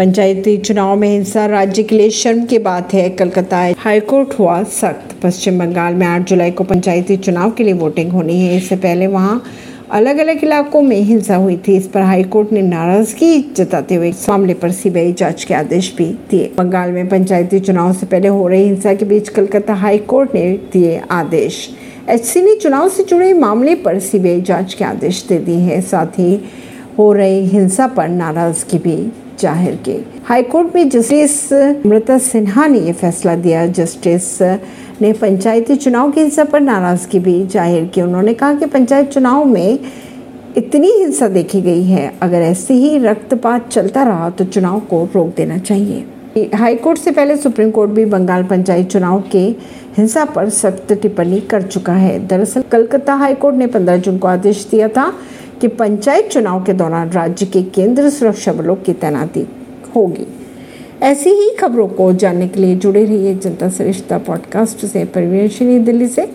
पंचायती चुनाव में हिंसा राज्य के लिए शर्म की बात है। कलकत्ता हाईकोर्ट हुआ सख्त। पश्चिम बंगाल में 8 जुलाई को पंचायती चुनाव के लिए वोटिंग होनी है। इससे पहले वहाँ अलग अलग इलाकों में हिंसा हुई थी। इस पर हाईकोर्ट ने नाराज़गी जताते हुए मामले पर सीबीआई जाँच के आदेश भी दिए। बंगाल में पंचायती चुनाव से पहले हो रही हिंसा के बीच कलकत्ता हाईकोर्ट ने दिए आदेश। एचसी ने चुनाव से जुड़े मामले पर सीबीआई जाँच के आदेश दे दिए हैं। साथ ही हो रही हिंसा पर नाराज़गी भी ज़ाहिर की। हाईकोर्ट में जस्टिस अमृता सिन्हा ने यह फैसला दिया। जस्टिस ने पंचायती चुनाव की हिंसा पर नाराज़गी भी ज़ाहिर की। उन्होंने कहा कि पंचायत चुनाव में इतनी हिंसा देखी गई है। अगर ऐसे ही रक्तपात चलता रहा तो चुनाव को रोक देना चाहिए। हाईकोर्ट से पहले सुप्रीम कोर्ट भी बंगाल पंचायत चुनाव के हिंसा पर सख्त टिप्पणी कर चुका है। दरअसल कलकत्ता हाईकोर्ट ने 15 जून को आदेश दिया था कि पंचायत चुनाव के दौरान राज्य के केंद्र सुरक्षा बलों की तैनाती होगी। ऐसी ही खबरों को जानने के लिए जुड़े रहिए जनता सरिश्ता पॉडकास्ट से। परवीन दिल्ली से।